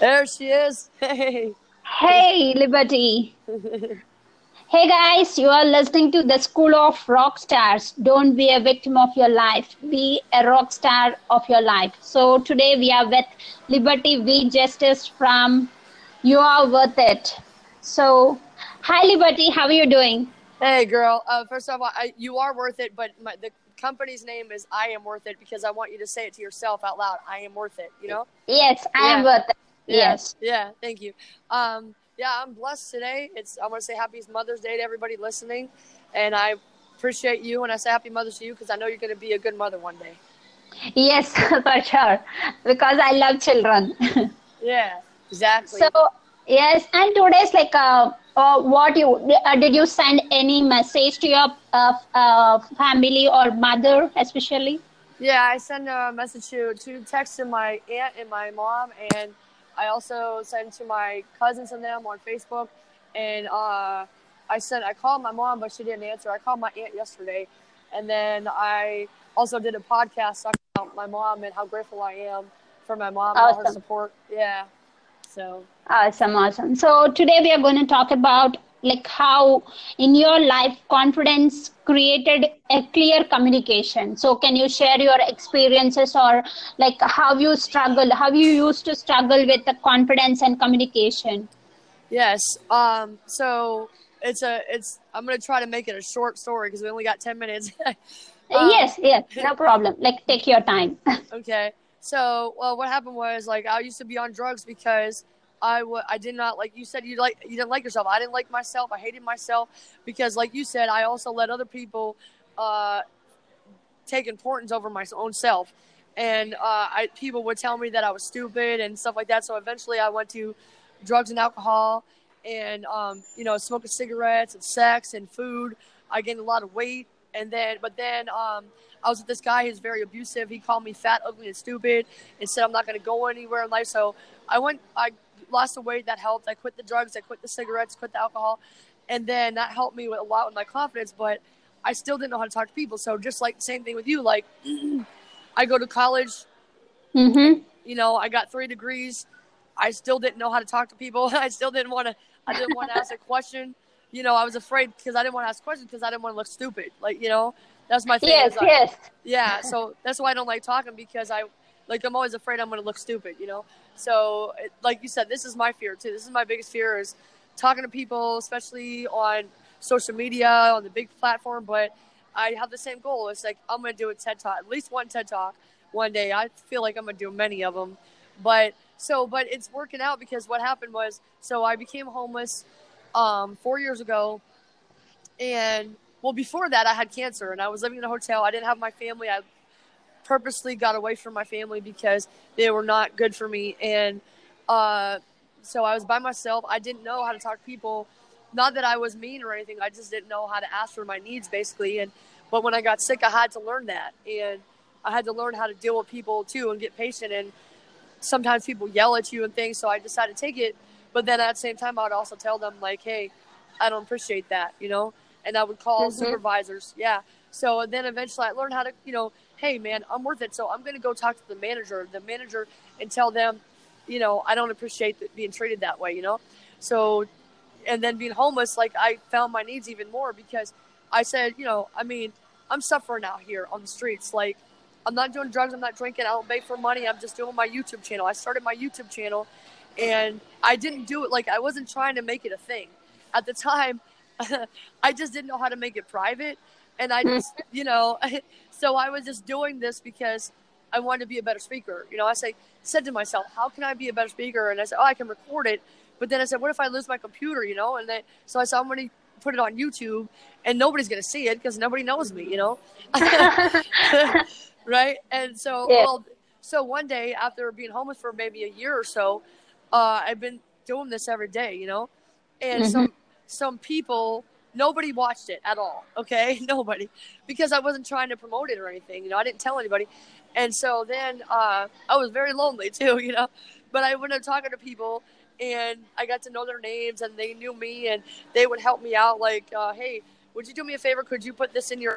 There she is. Hey. Hey, Liberty. hey, guys, you are listening to the School of Rock Stars. Don't be a victim of your life, be a rock star of your life. So, today we are with Liberty V Justice from You Are Worth It. So, hi, Liberty, how are you doing? Hey, girl. Uh, first of all, I, you are worth it, but my, the company's name is I Am Worth It because I want you to say it to yourself out loud. I am worth it, you know? Yes, I am worth it. Yes. Yeah, thank you. Um, yeah, I'm blessed today. It's I want to say Happy Mother's Day to everybody listening, and I appreciate you. And I say Happy Mother's to you because I know you're going to be a good mother one day. Yes, for sure. Because I love children. Yeah, exactly. So yes, and today's like uh, uh what you uh, did you send any message to your uh, uh family or mother especially? yeah, I send a message to to text to my aunt and my mom, and I also sent to my cousins and them on Facebook. And uh, I sent I called my mom, but she didn't answer. I called my aunt yesterday, and then I also did a podcast talking about my mom and how grateful I am for my mom and all her support. Yeah. So Awesome, awesome. So today we are going to talk about like how in your life confidence created a clear communication. So can you share your experiences or like how you struggle, how you used to struggle with the confidence and communication? yes. Um. So it's a it's. I'm gonna try to make it a short story because we only got ten minutes. Um, yes, yes, no problem. Like take your time. Okay. So, well, what happened was like I used to be on drugs because I I did not like you said you like you didn't like yourself. I didn't like myself. I hated myself because, like you said, I also let other people uh, take importance over my own self, and uh, I people would tell me that I was stupid and stuff like that. So eventually, I went to drugs and alcohol, and um, you know, smoking cigarettes and sex and food. I gained a lot of weight, and then but then um, I was with this guy who's very abusive. He called me fat, ugly, and stupid, and said I'm not going to go anywhere in life. So I went, I lost the weight. That helped. I quit the drugs. I quit the cigarettes. Quit the alcohol, and then that helped me with a lot with my confidence. But I still didn't know how to talk to people. So just like the same thing with you, like I go to college. Mm-hmm. You know, I got three degrees. I still didn't know how to talk to people. I still didn't want to. I didn't want to ask a question. You know, I was afraid because I didn't want to ask questions because I didn't want to look stupid. Like, you know, that's my thing. Yes, yes. yeah, so that's why I don't like talking because I like I'm always afraid I'm going to look stupid, you know. So, it, like you said, this is my fear too. This is my biggest fear is talking to people, especially on social media on the big platform. But I have the same goal. It's like I'm going to do a TED talk, at least one TED talk one day. I feel like I'm going to do many of them, but so but it's working out because what happened was so I became homeless um, four years ago, and well before that I had cancer and I was living in a hotel. I didn't have my family. I purposely got away from my family because they were not good for me and uh, so I was by myself. I didn't know how to talk to people. Not that I was mean or anything. I just didn't know how to ask for my needs basically and but when I got sick I had to learn that and I had to learn how to deal with people too and get patient and sometimes people yell at you and things so I decided to take it but then at the same time I would also tell them like hey I don't appreciate that you know and I would call Mhm. supervisors yeah so then eventually I learned how to you know hey man I'm worth it so I'm going to go talk to the manager the manager and tell them you know I don't appreciate being treated that way you know so and then being homeless like I found my needs even more because I said you know I mean I'm suffering out here on the streets like I'm not doing drugs. I'm not drinking. I don't beg for money. I'm just doing my YouTube channel. I started my YouTube channel, and I didn't do it like I wasn't trying to make it a thing. At the time, I just didn't know how to make it private, and I just, you know, so I was just doing this because I wanted to be a better speaker. You know, I say said to myself, how can I be a better speaker? And I said, oh, I can record it. But then I said, what if I lose my computer? You know, and then so I said, I'm going to put it on YouTube, and nobody's going to see it because nobody knows me. You know. right? And so, Yeah. well, so one day after being homeless for maybe a year or so, uh, I've been doing this every day, you know, and some some people nobody watched it at all. Okay, nobody, because I wasn't trying to promote it or anything. You know, I didn't tell anybody, and so then uh, I was very lonely too. You know, but I went up talking to people. And I got to know their names, and they knew me, and they would help me out. Like, uh, hey, would you do me a favor? Could you put this in your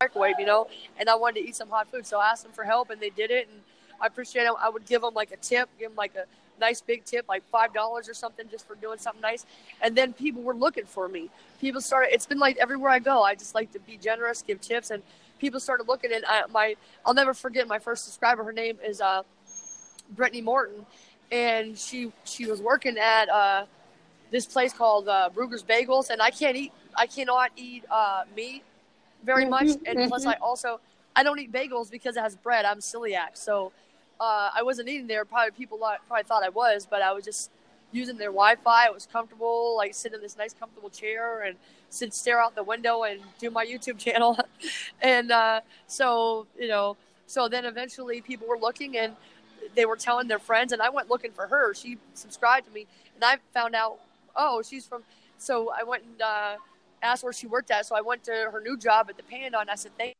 microwave, you know, and I wanted to eat some hot food. So I asked them for help and they did it. And I appreciate it I would give them like a tip, give them like a nice big tip, like five dollars or something, just for doing something nice. And then people were looking for me. People started. It's been like everywhere I go. I just like to be generous, give tips, and people started looking. And I, my, I'll never forget my first subscriber. Her name is uh, Brittany Morton, and she she was working at uh, this place called uh, Bruegger's Bagels, and I can't eat. I cannot eat uh, meat very much, Mm-hmm, and plus I also I don't eat bagels because it has bread. I'm celiac, so uh, I wasn't eating there. Probably people probably thought I was, but I was just using their Wi-Fi. It was comfortable, like sitting in this nice comfortable chair and sit stare out the window and do my YouTube channel. and uh, so you know, so then eventually people were looking and they were telling their friends, and I went looking for her. She subscribed to me, and I found out, oh, she's from. So I went and uh, asked where she worked at. So I went to her new job at the Panda, and I said thank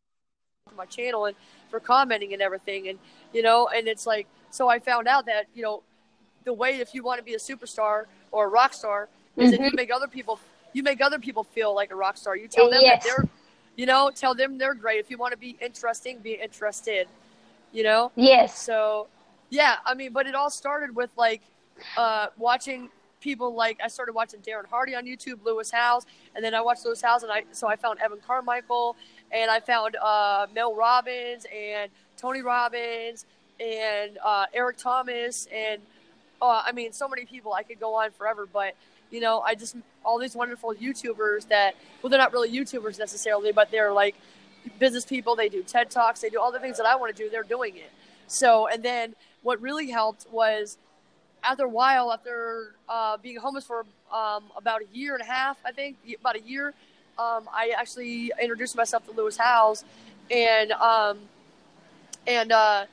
my channel and for commenting and everything, and you know, and it's like so I found out that you know the way if you want to be a superstar or a rock star is that you make other people you make other people feel like a rock star. You tell them Yes. that they're you know tell them they're great. If you want to be interesting, be interested. You know. Yes. So, yeah, I mean, but it all started with like uh, watching people like I started watching Darren Hardy on YouTube, Lewis Howes, and then I watched Lewis Howes, and I so I found Evan Carmichael, and I found uh, Mel Robbins and Tony Robbins and uh, Eric Thomas, and uh, I mean, so many people. I could go on forever, but you know, I just all these wonderful YouTubers that well, they're not really YouTubers necessarily, but they're like business people. They do TED talks. They do all the things that I want to do. They're doing it. So, and then what really helped was after a while, after uh, being homeless for um, about a year and a half, I think about a year, um, I actually introduced myself to Lewis Howes, and um, and uh,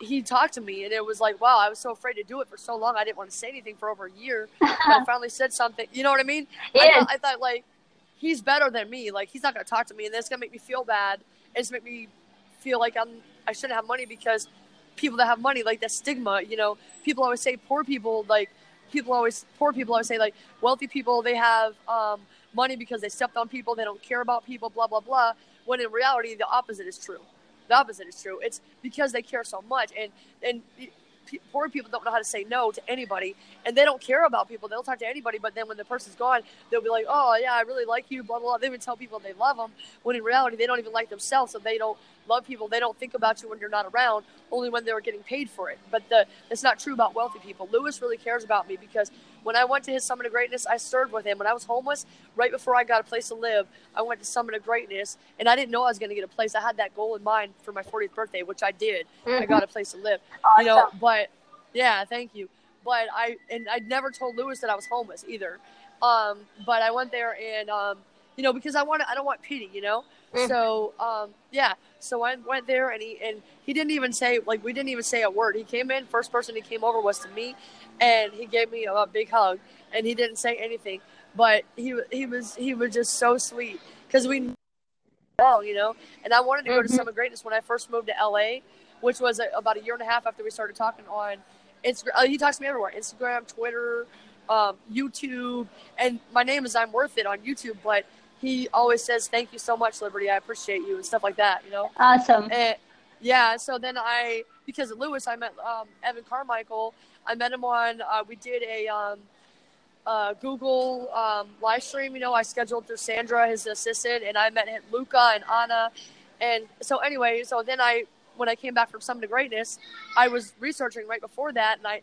he talked to me, and it was like, wow, I was so afraid to do it for so long. I didn't want to say anything for over a year. I finally said something. You know what I mean? I, thought, I thought like he's better than me. Like he's not going to talk to me, and that's going to make me feel bad. It's make me feel like I'm I shouldn't have money because people that have money like that stigma. You know, people always say poor people like people always poor people always say like wealthy people they have um, money because they stepped on people. They don't care about people. Blah blah blah. When in reality, the opposite is true. The opposite is true. It's because they care so much, and and pe- poor people don't know how to say no to anybody, and they don't care about people. They'll talk to anybody, but then when the person's gone, they'll be like, "Oh yeah, I really like you." Blah blah. blah. They would tell people they love them, when in reality, they don't even like themselves, so they don't love people. They don't think about you when you're not around, only when they're getting paid for it. But the that's not true about wealthy people. Lewis really cares about me because when I went to his Summit of Greatness, I served with him. When I was homeless, right before I got a place to live, I went to Summit of Greatness, and I didn't know I was going to get a place. I had that goal in mind for my 40th birthday, which I did. I got a place to live, you know. But yeah, thank you. But I and I never told Lewis that I was homeless either. Um, but I went there and um, you know because I want I don't want pity, you know. Mhm. So um, yeah, so I went there and he and he didn't even say like we didn't even say a word. He came in first person he came over was to me, and he gave me a, a big hug and he didn't say anything, but he he was he was just so sweet because we well, you know. And I wanted to go to Mhm. Summit Greatness when I first moved to LA, which was a, about a year and a half after we started talking on Instagram. Uh, he talks to me everywhere: Instagram, Twitter, um, YouTube, and my name is I'm Worth It on YouTube. But he always says, "Thank you so much, Liberty. I appreciate you," and stuff like that. You know. Awesome. And yeah, so then I, because of Lewis, I met um, Evan Carmichael. I met him on, uh, we did a um, uh, Google um, live stream. You know, I scheduled through Sandra, his assistant, and I met Luca and Anna. And so, anyway, so then I, when I came back from Summit of Greatness, I was researching right before that, and I,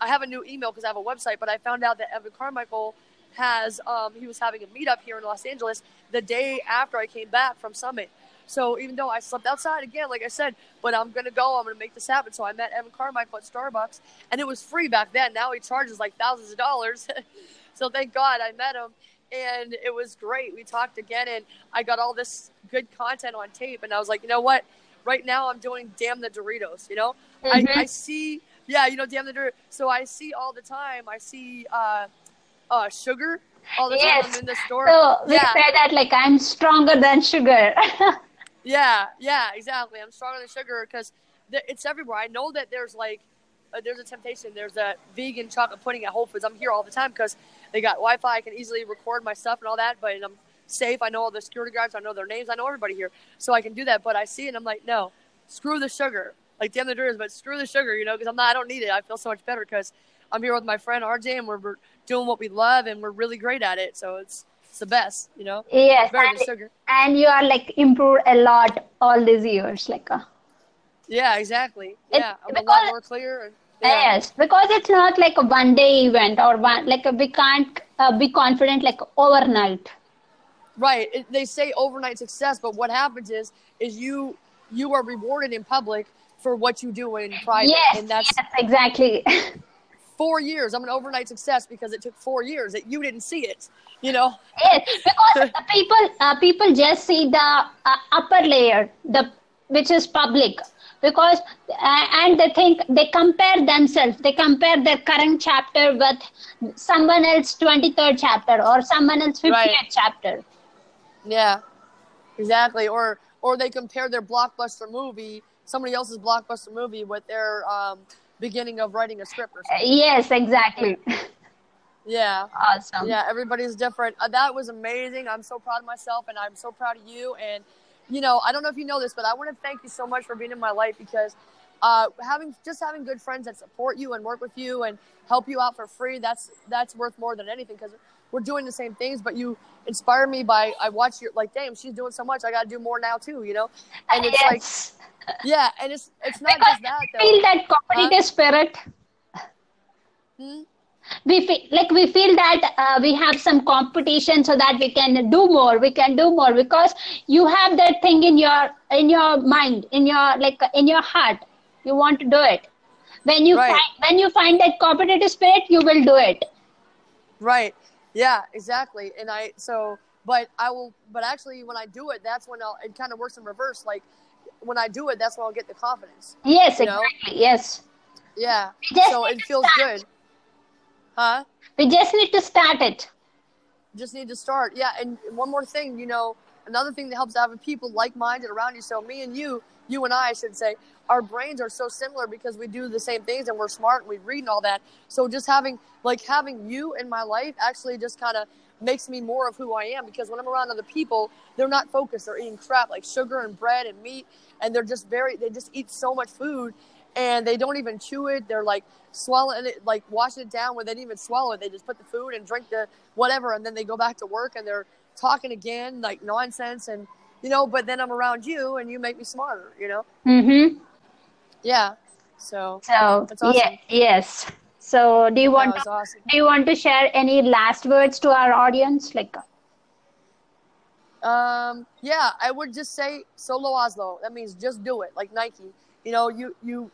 I have a new email because I have a website, but I found out that Evan Carmichael has, um, he was having a meetup here in Los Angeles the day after I came back from Summit. So even though I slept outside again, like I said, but I'm gonna go. I'm gonna make this happen. So I met Evan Carmichael at Starbucks, and it was free back then. Now he charges like thousands of dollars. so thank God I met him, and it was great. We talked again, and I got all this good content on tape. And I was like, you know what? Right now I'm doing Damn the Doritos. You know, Mhm. I, I see, yeah, you know, Damn the Doritos. So I see all the time. I see uh, uh, sugar all the time. Yes. I'm in the store. So we yeah. say that like I'm stronger than sugar. Yeah, yeah, exactly. I'm stronger than sugar because th- it's everywhere. I know that there's like, uh, there's a temptation. There's a vegan chocolate pudding at Whole Foods. I'm here all the time because they got Wi-Fi. I can easily record my stuff and all that. But I'm safe. I know all the security guards. I know their names. I know everybody here, so I can do that. But I see it. and I'm like, no, screw the sugar. like damn the Doritos, but screw the sugar, you know, because I'm not, I don't need it. I feel so much better because I'm here with my friend RJ, and we're, we're doing what we love, and we're really great at it. So it's it's the best, you know. Yes, and, and you are like improved a lot all these years, like. Uh, Yeah, exactly. Yeah, I'm a because- lot more clear. Yeah. Yes, because it's not like a one day event or one like we can't uh, be confident like overnight. Right. It, they say overnight success, but what happens is is you you are rewarded in public for what you do in private, Yes, and that's yes, exactly. four years. I'm an overnight success because it took four years that you didn't see it. You know. yes, because people uh, people just see the uh, upper layer, the which is public. Because uh, and they think they compare themselves. They compare their current chapter with someone else twenty third chapter or someone else fiftieth Right. chapter. Yeah. Exactly. Or or they compare their blockbuster movie, somebody else's blockbuster movie, with their um, beginning of writing a script or Uh, something. Yes, exactly. Yeah. awesome. Yeah, everybody's different. Uh, that was amazing. I'm so proud of myself, and I'm so proud of you. And you know, I don't know if you know this, but I want to thank you so much for being in my life because uh, having just having good friends that support you and work with you and help you out for free that's that's worth more than anything because we're doing the same things. But you inspire me by I watch your like, damn, she's doing so much. I got to do more now too. You know, and it's like, yeah, and it's it's not because just that we though. feel that competitive spirit. Hmm? We feel like we feel that uh, we have some competition so that we can do more. We can do more because you have that thing in your in your mind, in your like in your heart. You want to do it. When you Right. find when you find that competitive spirit, you will do it. Right. Yeah, exactly. And I so but I will but actually when I do it that's when I'll it kind of works in reverse like when I do it that's when I'll get the confidence. Yes, You know? exactly. Yes. Yeah. So it feels start. good. Huh? We just need to start it. Just need to start. Yeah, and one more thing, you know, another thing that helps having people like-minded around you. So me and you, you and I, I should say, our brains are so similar because we do the same things and we're smart and we read and all that. So just having like having you in my life actually just kind of makes me more of who I am because when I'm around other people, they're not focused. They're eating crap like sugar and bread and meat, and they're just very they just eat so much food and they don't even chew it. They're like swallowing it, like washing it down where they didn't even swallow it. They just put the food and drink the whatever, and then they go back to work and they're talking again like nonsense and you know. But then I'm around you and you make me smarter. You know? Mm-hmm. Yeah. So So That's awesome. yeah, yes. So do you that want to, awesome. do you want to share any last words to our audience? Like Um, yeah, I would just say solo Oslo. That means just do it, like Nike. You know, you you.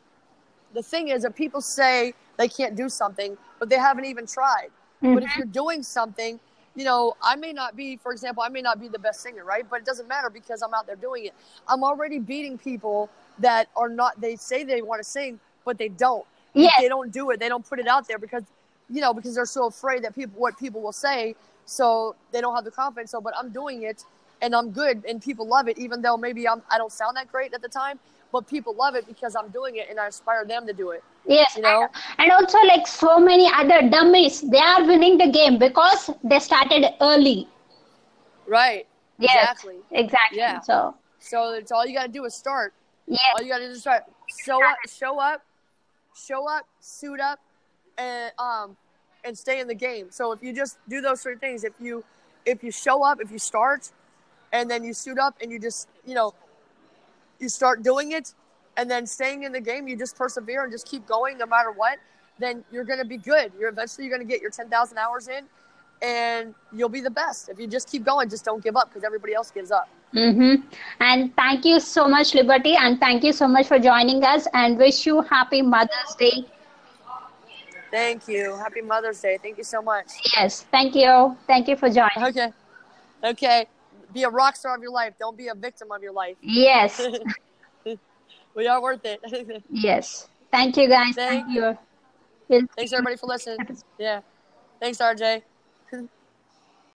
The thing is that people say they can't do something, but they haven't even tried. But if you're doing something, you know, I may not be, for example, I may not be the best singer, right? But it doesn't matter because I'm out there doing it. I'm already beating people that are not. They say they want to sing, but they don't. Yes. They don't do it. They don't put it out there because, you know, because they're so afraid that people what people will say, so they don't have the confidence. So, but I'm doing it, and I'm good, and people love it, even though maybe I'm I don't sound that great at the time, but people love it because I'm doing it, and I inspire them to do it. Yes, You know? and also like so many other dummies, they are winning the game because they started early. Right. Yes, Exactly. exactly. Yeah. So So it's all you got to do is start. Yeah. All you got to do is start. Show up, show up, show up, suit up, and um, and stay in the game. So if you just do those three things, if you if you show up, if you start, and then you suit up, and you just you know, you start doing it, and then staying in the game, you just persevere and just keep going no matter what. Then you're gonna be good. You're eventually you're gonna get your ten thousand hours in, and you'll be the best. If you just keep going, just don't give up because everybody else gives up. mm-hmm. and thank you so much, Liberty, and thank you so much for joining us, and wish you happy Mother's Day. Thank you. Happy Mother's Day. Thank you so much. Yes, thank you, thank you for joining. Okay. Okay. Be a rock star of your life. Don't be a victim of your life. Yes, We are worth it. yes. Thank you, guys. Thank Thank you. We'll Thanks everybody for listening. Yeah. Thanks, RJ.